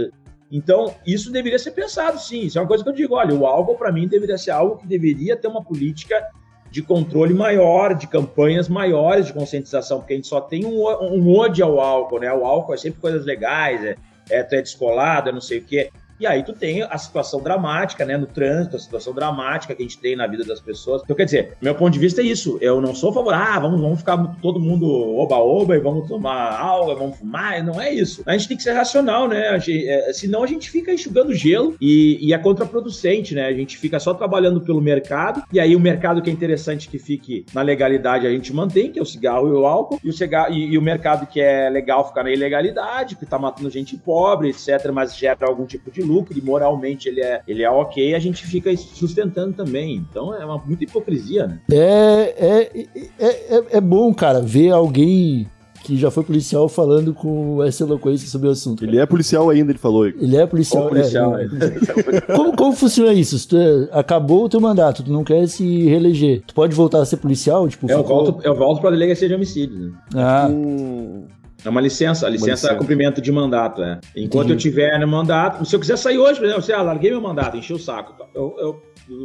Então, isso deveria ser pensado, sim. Isso é uma coisa que eu digo. Olha, o álcool, para mim, deveria ser algo que deveria ter uma política de controle maior, de campanhas maiores de conscientização, porque a gente só tem um, um ode ao álcool, né? O álcool é sempre coisas legais, é, é, é descolado, é não sei o quê. E aí tu tem a situação dramática, né, no trânsito, a situação dramática que a gente tem na vida das pessoas. Então, quer dizer, meu ponto de vista é isso. Eu não sou favorável, ah, vamos, vamos ficar todo mundo oba-oba e vamos tomar algo, vamos fumar. Não é isso. A gente tem que ser racional, né? A gente, é, senão a gente fica enxugando gelo e, e é contraproducente, né? A gente fica só trabalhando pelo mercado e aí o mercado que é interessante que fique na legalidade a gente mantém, que é o cigarro e o álcool, e o, cigarro, e, e o mercado que é legal ficar na ilegalidade, que tá matando gente pobre, etc., mas gera algum tipo de lucro e moralmente ele é, ele é ok, a gente fica sustentando também. Então é uma muita hipocrisia, né? É, é, é, é, é bom, cara, ver alguém que já foi policial falando com essa eloquência sobre o assunto. Ele é policial ainda, ele falou. Ele é policial. Qual policial é, é. [laughs] como, como funciona isso? Tu, é, acabou o teu mandato, tu não quer se reeleger. Tu pode voltar a ser policial? Tipo, eu, ficou... volto, eu volto pra delegacia de homicídio. Né? Ah. Hum... É uma licença, a licença, licença. é cumprimento de mandato, é. Enquanto Entendi. eu tiver no mandato, se eu quiser sair hoje, por exemplo, você, ah, larguei meu mandato, enchi o saco, eu, eu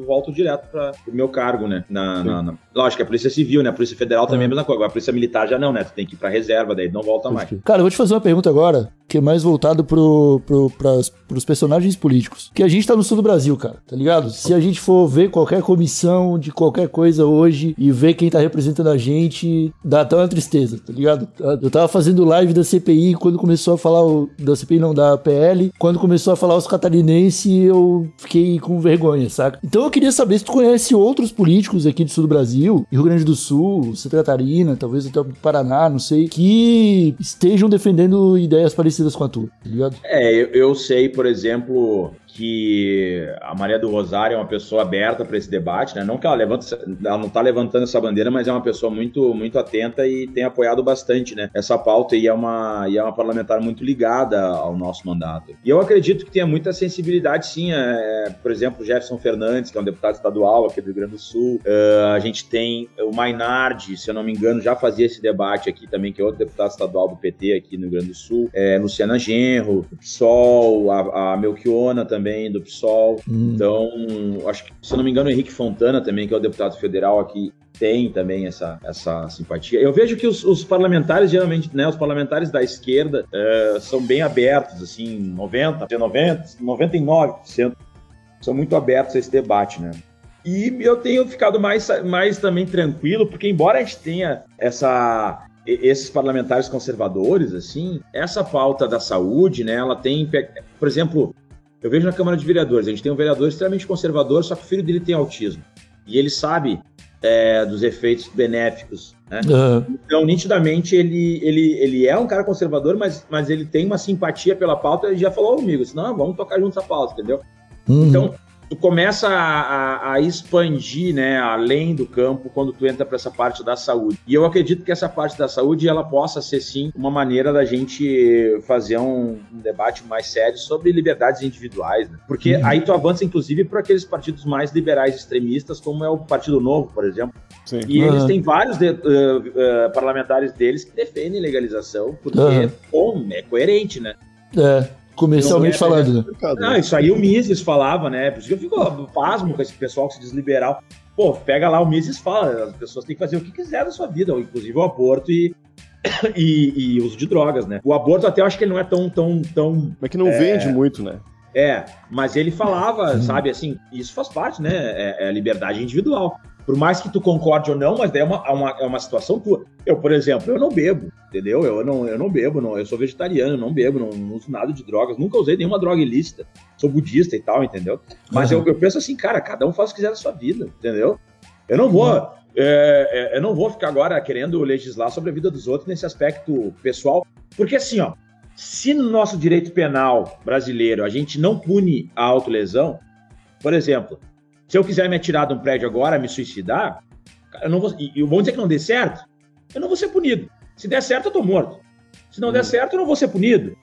volto direto para o meu cargo, né? Na, na, na, Lógico, a Polícia Civil, né? A Polícia Federal também é a mesma coisa. Agora, a Polícia Militar já não, né? Tu tem que ir pra reserva, daí não volta mais. Cara, eu vou te fazer uma pergunta agora, que é mais voltado pro, pro, pras, pros personagens políticos. Que a gente tá no sul do Brasil, cara, tá ligado? Se a gente for ver qualquer comissão de qualquer coisa hoje e ver quem tá representando a gente, dá até uma tristeza, tá ligado? Eu tava fazendo live da CPI quando começou a falar o, da CPI, não, da PL, quando começou a falar os catarinenses, eu fiquei com vergonha, saca? Então eu queria saber se tu conhece outros políticos aqui do sul do Brasil, Rio Grande do Sul, Santa Catarina, talvez até o Paraná, não sei, que estejam defendendo ideias parecidas com a tua, tá ligado? É, eu, eu sei, por exemplo, que a Maria do Rosário é uma pessoa aberta para esse debate, né? Não que ela levanta, ela não está levantando essa bandeira, mas é uma pessoa muito, muito atenta e tem apoiado bastante, né? Essa pauta e é uma e é uma parlamentar muito ligada ao nosso mandato. E eu acredito que tenha muita sensibilidade, sim. É, por exemplo, Jefferson Fernandes, que é um deputado estadual aqui do Rio Grande do Sul. Uh, a gente tem o Mainardi, se eu não me engano, já fazia esse debate aqui também, que é outro deputado estadual do PT aqui no Rio Grande do Sul. É, Luciana Genro, PSOL, a, a Melchiona também também, do PSOL. Hum. Então, acho que, se eu não me engano, o Henrique Fontana também, que é o deputado federal aqui, tem também essa, essa simpatia. Eu vejo que os, os parlamentares, geralmente, né, os parlamentares da esquerda uh, são bem abertos, assim, 90, 90, 99% são muito abertos a esse debate, né? E eu tenho ficado mais, mais também tranquilo, porque embora a gente tenha essa esses parlamentares conservadores, assim, essa pauta da saúde, né, ela tem, por exemplo, eu vejo na Câmara de Vereadores, a gente tem um vereador extremamente conservador, só que o filho dele tem autismo. E ele sabe é, dos efeitos benéficos. Né? Uhum. Então, nitidamente, ele, ele, ele é um cara conservador, mas, mas ele tem uma simpatia pela pauta. Ele já falou comigo, assim, não, vamos tocar juntos a pauta, entendeu? Uhum. Então, tu começa a, a, a, expandir, né, além do campo quando tu entra para essa parte da saúde. E eu acredito que essa parte da saúde ela possa ser sim uma maneira da gente fazer um, um debate mais sério sobre liberdades individuais, né? porque uhum. aí tu avança inclusive para aqueles partidos mais liberais extremistas, como é o Partido Novo, por exemplo. Sim. E uhum. eles têm vários de, uh, uh, parlamentares deles que defendem legalização, porque uhum. bom, é coerente, né? É. Comercialmente falando, né? Não, isso aí o Mises falava, né? Por isso que eu fico pasmo com esse pessoal que se diz liberal. Pô, pega lá, o Mises fala, as pessoas têm que fazer o que quiser da sua vida, inclusive o aborto e, [coughs] e, e uso de drogas, né? O aborto até eu acho que ele não é tão, tão, tão... Mas que não é... vende muito, né? É, mas ele falava, sabe, assim, isso faz parte, né? É, é a liberdade individual. Por mais que tu concorde ou não, mas daí é uma, é uma, é uma situação tua. Eu, por exemplo, eu não bebo, entendeu? Eu não, eu não bebo, não, eu sou vegetariano, não bebo, não, não uso nada de drogas, nunca usei nenhuma droga ilícita. Sou budista e tal, entendeu? Mas uhum. eu, eu, penso assim, cara, cada um faz o que quiser da sua vida, entendeu? Eu não vou. Uhum. É, é, eu não vou ficar agora querendo legislar sobre a vida dos outros nesse aspecto pessoal, porque assim, ó, se no nosso direito penal brasileiro a gente não pune a autolesão, por exemplo, se eu quiser me atirar de um prédio agora, me suicidar, eu não vou, e vou dizer que não dê certo, eu não vou ser punido. Se der certo, eu tô morto. Se não der hum. certo, eu não vou ser punido.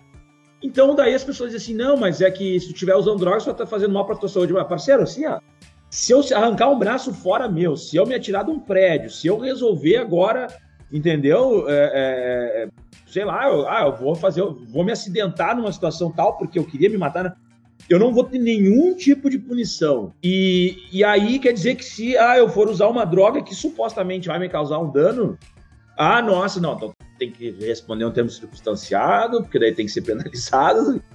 Então, daí as pessoas dizem assim: não, mas é que se tu estiver usando drogas, você tá fazendo mal pra tua saúde. Mas, parceiro, assim, ó, se eu arrancar um braço fora meu, se eu me atirar de um prédio, se eu resolver agora entendeu? É, é, é, sei lá, eu, ah, eu vou fazer, eu vou me acidentar numa situação tal porque eu queria me matar. Eu não vou ter nenhum tipo de punição. E, e aí quer dizer que se ah, eu for usar uma droga que supostamente vai me causar um dano, ah, nossa, não, então tem que responder um termo circunstanciado, porque daí tem que ser penalizado. [laughs]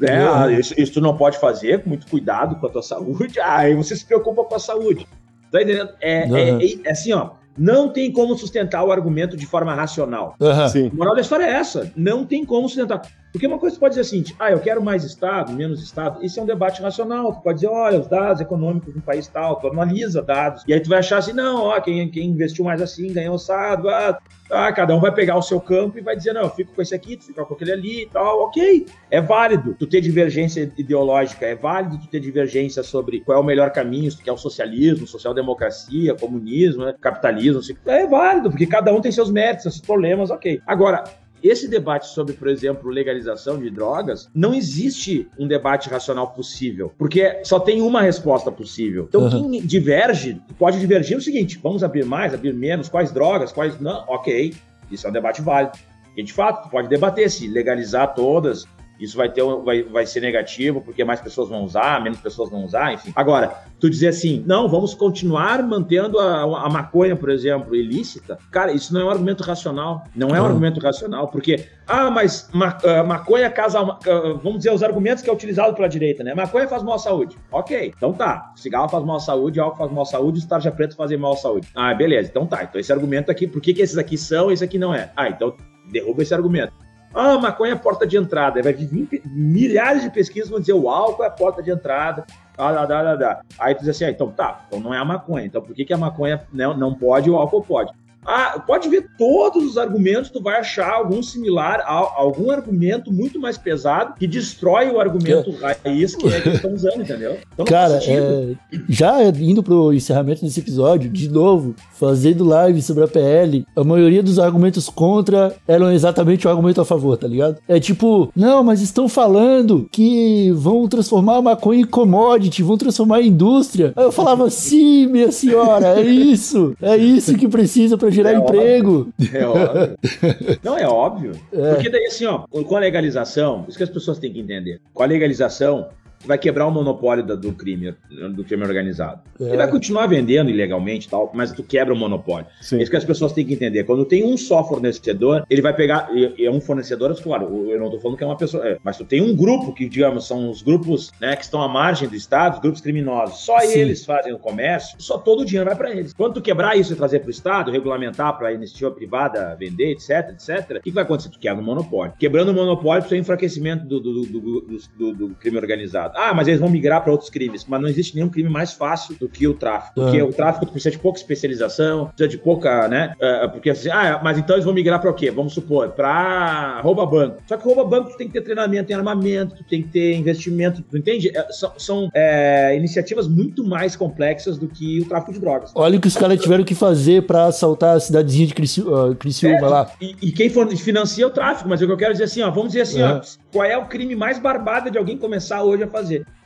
Né? Ah, isso, isso tu não pode fazer, com muito cuidado com a tua saúde. [laughs] Ah, aí você se preocupa com a saúde. Tá entendendo? É, uhum. é, é, é assim, ó. Não tem como sustentar o argumento de forma racional. Uhum. Sim. A moral da história é essa. Não tem como sustentar. Porque uma coisa você pode dizer assim, ah, eu quero mais Estado, menos Estado. Isso é um debate racional. Tu pode dizer, olha, os dados econômicos de um país tal, tu analisa dados. E aí tu vai achar assim, não, ó, quem, quem investiu mais assim ganhou o Estado. Ah, ah, cada um vai pegar o seu campo e vai dizer, não, eu fico com esse aqui, tu fica com aquele ali e tal. Ok, é válido. Tu ter divergência ideológica, é válido tu ter divergência sobre qual é o melhor caminho, se tu quer o socialismo, social-democracia, comunismo, né, capitalismo. É válido, porque cada um tem seus méritos, seus problemas, ok. Agora, esse debate sobre, por exemplo, legalização de drogas, não existe um debate racional possível, porque só tem uma resposta possível. Então, uhum. quem diverge, pode divergir o seguinte: vamos abrir mais, abrir menos, quais drogas, quais não, ok, isso é um debate válido. E de fato, pode debater se legalizar todas isso vai, ter, vai, vai ser negativo porque mais pessoas vão usar, menos pessoas vão usar, enfim. Agora, tu dizer assim, não, vamos continuar mantendo a, a maconha, por exemplo, ilícita, cara, isso não é um argumento racional. Não é um argumento racional, porque, ah, mas ma, uh, maconha casa, uh, vamos dizer, os argumentos que é utilizado pela direita, né? Maconha faz mal à saúde. Ok, então tá. Cigarro faz mal à saúde, álcool faz mal à saúde, estarja preto faz mal à saúde. Ah, beleza, então tá. Então esse argumento aqui, por que, que esses aqui são e esse aqui não é? Ah, então derruba esse argumento. Ah, maconha é a porta de entrada. Vai vir milhares de pesquisas vão dizer o álcool é a porta de entrada. Ah, dá, dá. Aí tu diz assim, ah, então tá, então não é a maconha. Então por que, que a maconha não, não pode e o álcool pode? Ah, pode ver todos os argumentos, tu vai achar algum similar, algum argumento muito mais pesado que destrói o argumento raiz que é que estão usando, entendeu? Então, Cara, é, já indo pro encerramento desse episódio, de novo, fazendo live sobre a PL, a maioria dos argumentos contra eram exatamente o argumento a favor, tá ligado? É tipo, não, mas estão falando que vão transformar a maconha em commodity, vão transformar em indústria. Aí eu falava, sim, minha senhora, é isso, é isso que precisa pra gerar é emprego. Óbvio. É óbvio. [laughs] Não, é óbvio. É. Porque daí, assim, ó, com a legalização, isso que as pessoas têm que entender. Com a legalização, vai quebrar o monopólio do crime, do crime organizado. É. Ele vai continuar vendendo ilegalmente e tal, mas tu quebra o monopólio. Sim. É isso que as pessoas têm que entender. Quando tem um só fornecedor, ele vai pegar. E é um fornecedor, claro, eu não tô falando que é uma pessoa. É, mas tu tem um grupo que, digamos, são os grupos né, que estão à margem do Estado, os grupos criminosos. Só Sim. eles fazem o comércio, só todo o dinheiro vai para eles. Quando tu quebrar isso e trazer para o Estado, regulamentar para a iniciativa privada vender, etc, etc, o que, que vai acontecer? Tu quebra o monopólio. Quebrando o monopólio, tu tem enfraquecimento do, do, do, do crime organizado. Ah, mas eles vão migrar para outros crimes. Mas não existe nenhum crime mais fácil do que o tráfico. Porque ah. o tráfico precisa de pouca especialização, precisa de pouca, né? Uh, porque assim, ah, mas então eles vão migrar para o quê? Vamos supor, para rouba banco. Só que rouba banco tu tem que ter treinamento, tem armamento, tu tem que ter investimento, tu entende? É, são, são é, iniciativas muito mais complexas do que o tráfico de drogas. Olha o que os caras tiveram que fazer para assaltar a cidadezinha de Criciúma, uh, Criciúma é, lá. E, e, quem for, financia o tráfico, mas o que eu quero dizer assim, ó, vamos dizer assim, ó, qual é o crime mais barbado de alguém começar hoje a fazer?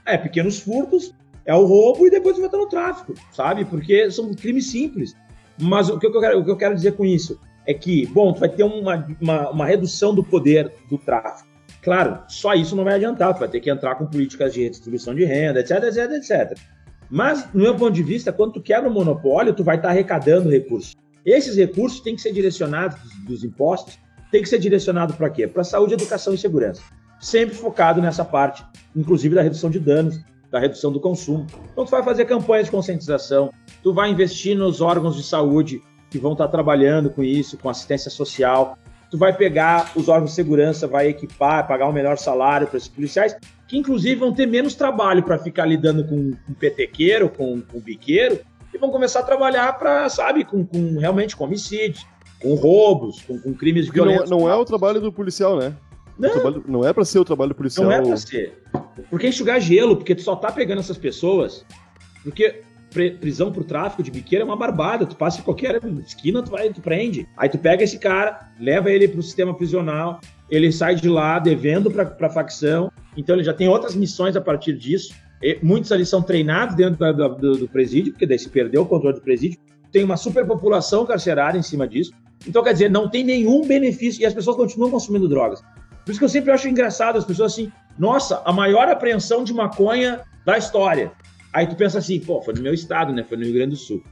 É, pequenos furtos, é o roubo e depois vai estar no tráfico, sabe? Porque são crimes simples. Mas o que eu quero, o que eu quero dizer com isso é que, bom, vai ter uma, uma, uma redução do poder do tráfico. Claro, só isso não vai adiantar, vai ter que entrar com políticas de redistribuição de renda, etc, etc, etc. Mas, do meu ponto de vista, quando tu quebra o monopólio, tu vai estar arrecadando recursos. Esses recursos têm que ser direcionados dos impostos, tem que ser direcionado para quê? Para saúde, educação e segurança sempre focado nessa parte, inclusive da redução de danos, da redução do consumo. Então, tu vai fazer campanhas de conscientização, tu vai investir nos órgãos de saúde que vão estar trabalhando com isso, com assistência social. Tu vai pegar os órgãos de segurança, vai equipar, pagar um melhor salário para esses policiais, que inclusive vão ter menos trabalho para ficar lidando com, com petequeiro, com, com biqueiro, e vão começar a trabalhar para, sabe, com, com realmente com homicídios, com roubos, com, com crimes violentos. Não, não é o trabalho do policial, né? Não, trabalho, não é para ser o trabalho policial. Não é para ser. Porque enxugar gelo, porque tu só tá pegando essas pessoas. Porque prisão por tráfico de biqueira é uma barbada. Tu passa em qualquer esquina, tu vai, tu prende. Aí tu pega esse cara, leva ele pro sistema prisional, ele sai de lá devendo pra, pra facção. Então ele já tem outras missões a partir disso. E muitos ali são treinados dentro da, do, do presídio, porque daí se perdeu o controle do presídio. Tem uma superpopulação carcerária em cima disso. Então, quer dizer, não tem nenhum benefício e as pessoas continuam consumindo drogas. Por isso que eu sempre acho engraçado as pessoas assim, nossa, a maior apreensão de maconha da história. Aí tu pensa assim, pô, foi no meu estado, né? Foi no Rio Grande do Sul.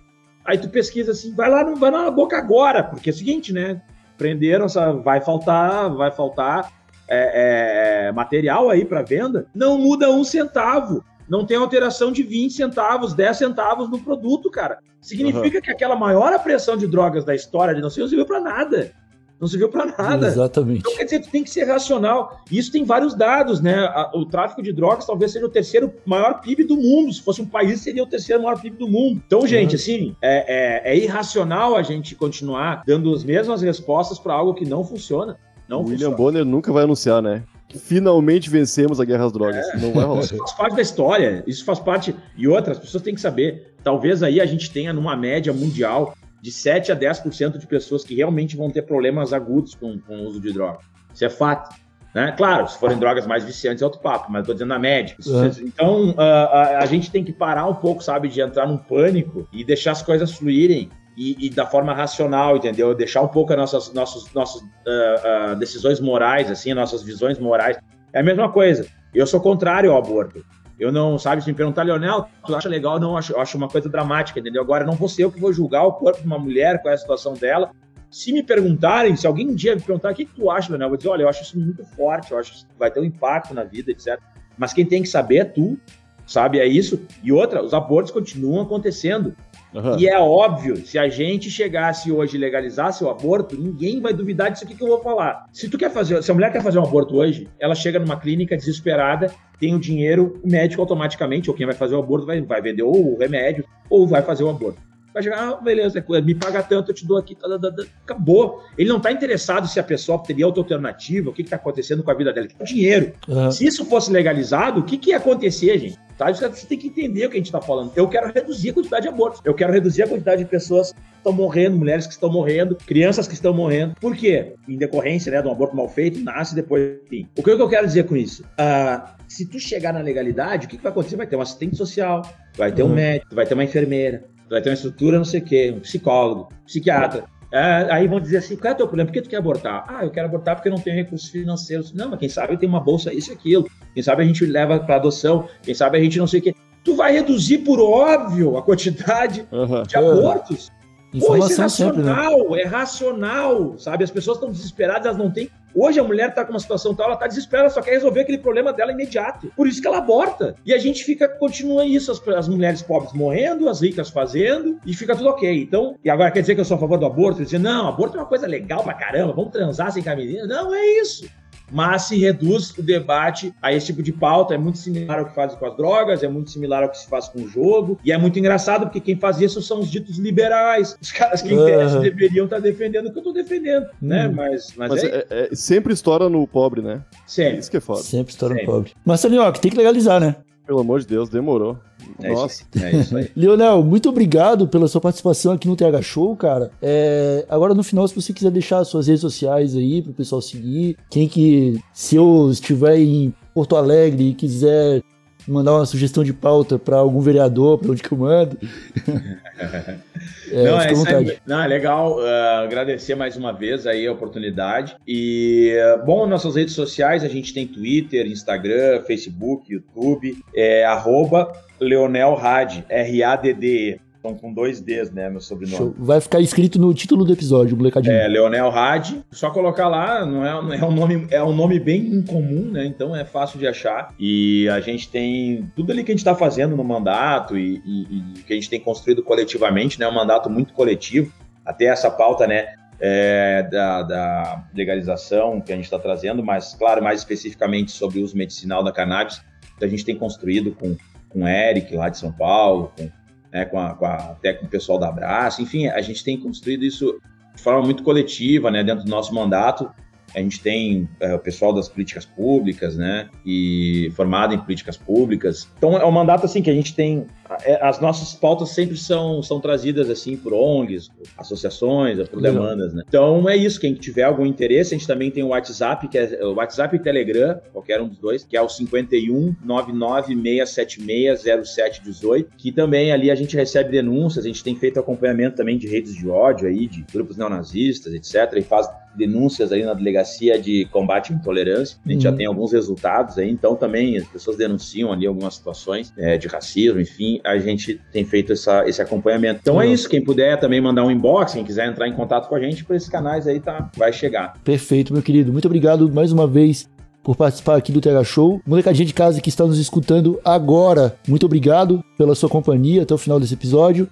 Aí tu pesquisa assim, vai lá, vai na boca agora, porque é o seguinte, né? Prenderam, vai faltar, vai faltar é, é, material aí para venda. Não muda um centavo. Não tem alteração de 20 centavos, 10 centavos no produto, cara. Significa uhum. que aquela maior apreensão de drogas da história de não serviu para nada não serviu para nada. Exatamente. Então, quer dizer, tu tem que ser racional. E isso tem vários dados, né? O tráfico de drogas talvez seja o terceiro maior PIB do mundo. Se fosse um país, seria o terceiro maior PIB do mundo. Então, gente, uhum. assim, é, é, é, irracional a gente continuar dando as mesmas respostas para algo que não funciona. Não William funciona. Bonner nunca vai anunciar, né? finalmente vencemos a guerra às drogas. É, não vai rolar. Isso faz parte da história, isso faz parte. E outras, as pessoas têm que saber. Talvez aí a gente tenha numa média mundial de 7 a 10% de pessoas que realmente vão ter problemas agudos com, com o uso de droga. Isso é fato. Né? Claro, se forem drogas mais viciantes é outro papo, mas estou dizendo na média. É. Então, uh, a, a, gente tem que parar um pouco, sabe, de entrar num pânico e deixar as coisas fluírem e, e da forma racional, entendeu? Deixar um pouco as nossas, nossas, nossas uh, uh, decisões morais, assim, nossas visões morais. É a mesma coisa. Eu sou contrário ao aborto. Eu não, sabe, se me perguntar, Leonel, tu acha legal? Não, acho, acho uma coisa dramática, entendeu? Agora, não vou ser eu que vou julgar o corpo de uma mulher, qual é a situação dela. Se me perguntarem, se alguém um dia me perguntar, o que, que tu acha, Leonel? Eu vou dizer, olha, eu acho isso muito forte, eu acho que vai ter um impacto na vida, etc. Mas quem tem que saber é tu, sabe? É isso. E outra, os abortos continuam acontecendo. Uhum. E é óbvio, se a gente chegasse hoje e legalizasse o aborto, ninguém vai duvidar disso aqui que eu vou falar. Se tu quer fazer, se a mulher quer fazer um aborto hoje, ela chega numa clínica desesperada, tem o dinheiro, o médico automaticamente, ou quem vai fazer o aborto, vai, vai vender ou o remédio, ou vai fazer o aborto. Vai chegar, ah, beleza, me paga tanto, eu te dou aqui, tá, tá, tá, acabou. Ele não está interessado se a pessoa teria outra alternativa, o que está acontecendo com a vida dela, é dinheiro. Uhum. Se isso fosse legalizado, o que, que ia acontecer, gente? Tá? Você tem que entender o que a gente está falando. Eu quero reduzir a quantidade de abortos. Eu quero reduzir a quantidade de pessoas que estão morrendo, mulheres que estão morrendo, crianças que estão morrendo. Por quê? Em decorrência né, de um aborto mal feito, nasce depois. Enfim. O que eu quero dizer com isso? Uh, se tu chegar na legalidade, o que, que vai acontecer? Vai ter um assistente social, vai ter uhum. um médico, vai ter uma enfermeira, vai ter uma estrutura, não sei o quê, um psicólogo, um psiquiatra. É, aí vão dizer assim, qual é o teu problema? Por que tu quer abortar? Ah, eu quero abortar porque eu não tenho recursos financeiros. Não, mas quem sabe tem uma bolsa, isso e aquilo. Quem sabe a gente leva para adoção, quem sabe a gente não sei o quê. Tu vai reduzir, por óbvio, a quantidade uhum. de abortos. Informação Pô, isso é racional, sempre, né? é racional, sabe? As pessoas estão desesperadas, elas não têm. Hoje a mulher está com uma situação tal, ela está desesperada, só quer resolver aquele problema dela imediato. Por isso que ela aborta. E a gente fica, continua isso, as, as mulheres pobres morrendo, as ricas fazendo, e fica tudo ok. Então, e agora quer dizer que eu sou a favor do aborto? Dizer, não, aborto é uma coisa legal pra caramba, vamos transar sem camisinha. Não, é isso mas se reduz o debate a esse tipo de pauta. É muito similar ao que faz com as drogas, é muito similar ao que se faz com o jogo, e é muito engraçado porque quem faz isso são os ditos liberais, [laughs] os caras que, em tese, deveriam estar defendendo o que eu estou defendendo, hum. né? Mas, mas, mas é... É, é, sempre estoura no pobre, né? Sempre. Isso que é foda. Sempre estoura sempre. no pobre. Mas, Salinho, tem que legalizar, né? Pelo amor de Deus, demorou. É Nossa. Isso, é isso aí. [laughs] Leonel, muito obrigado pela sua participação aqui no TH Show, cara. É, agora, no final, se você quiser deixar suas redes sociais aí pro pessoal seguir, quem que, se eu estiver em Porto Alegre e quiser mandar uma sugestão de pauta para algum vereador, para onde que eu mando. [laughs] é, não, é, não, é legal uh, agradecer mais uma vez aí a oportunidade. E, uh, bom, nossas redes sociais, a gente tem Twitter, Instagram, Facebook, YouTube, é arroba Leonel Rad, R-A-D-D-E. Então, com dois Ds, né, meu sobrenome. Show. Vai ficar escrito no título do episódio, molecadinho. É, Leonel Rad. Só colocar lá, não é, não é, um nome, é um nome bem incomum, né? Então é fácil de achar. E a gente tem tudo ali que a gente está fazendo no mandato e, e, e, que a gente tem construído coletivamente, né? Um mandato muito coletivo. Até essa pauta, né? É, da, da legalização que a gente está trazendo, mas, claro, mais especificamente sobre o uso medicinal da cannabis, que a gente tem construído com, com o Eric lá de São Paulo, com né, com, a, com a, até com o pessoal da Abraço, enfim, a gente tem construído isso de forma muito coletiva, né, dentro do nosso mandato, A gente tem é, o pessoal das políticas públicas, né? E formado em políticas públicas. Então é um mandato assim que a gente tem é, as nossas pautas sempre são, são trazidas assim por ONGs, por associações, por demandas, né? Então é isso, quem tiver algum interesse, a gente também tem o WhatsApp, que é o WhatsApp e Telegram, qualquer um dos dois, que é o 51 996760718, que também ali a gente recebe denúncias, a gente tem feito acompanhamento também de redes de ódio aí, de grupos neonazistas, etc, e faz denúncias aí na delegacia de combate à intolerância. A gente uhum. já tem alguns resultados aí, então também as pessoas denunciam ali algumas situações é, de racismo, enfim, a gente tem feito essa, esse acompanhamento. Então uhum. é isso, quem puder também mandar um inbox, quem quiser entrar em contato com a gente por esses canais aí, tá, vai chegar. Perfeito, meu querido. Muito obrigado mais uma vez por participar aqui do TH Show. Molecadinha de casa que está nos escutando agora, muito obrigado pela sua companhia até o final desse episódio.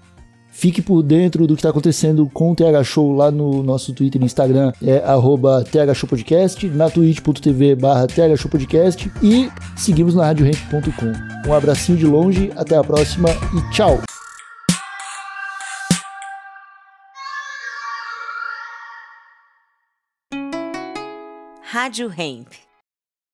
Fique por dentro do que está acontecendo com o TH Show lá no nosso Twitter e Instagram, é arroba thshowpodcast, na twitch.tv barra thshowpodcast e seguimos na radiohemp.com. Um abracinho de longe, até a próxima e tchau! Rádio Hemp.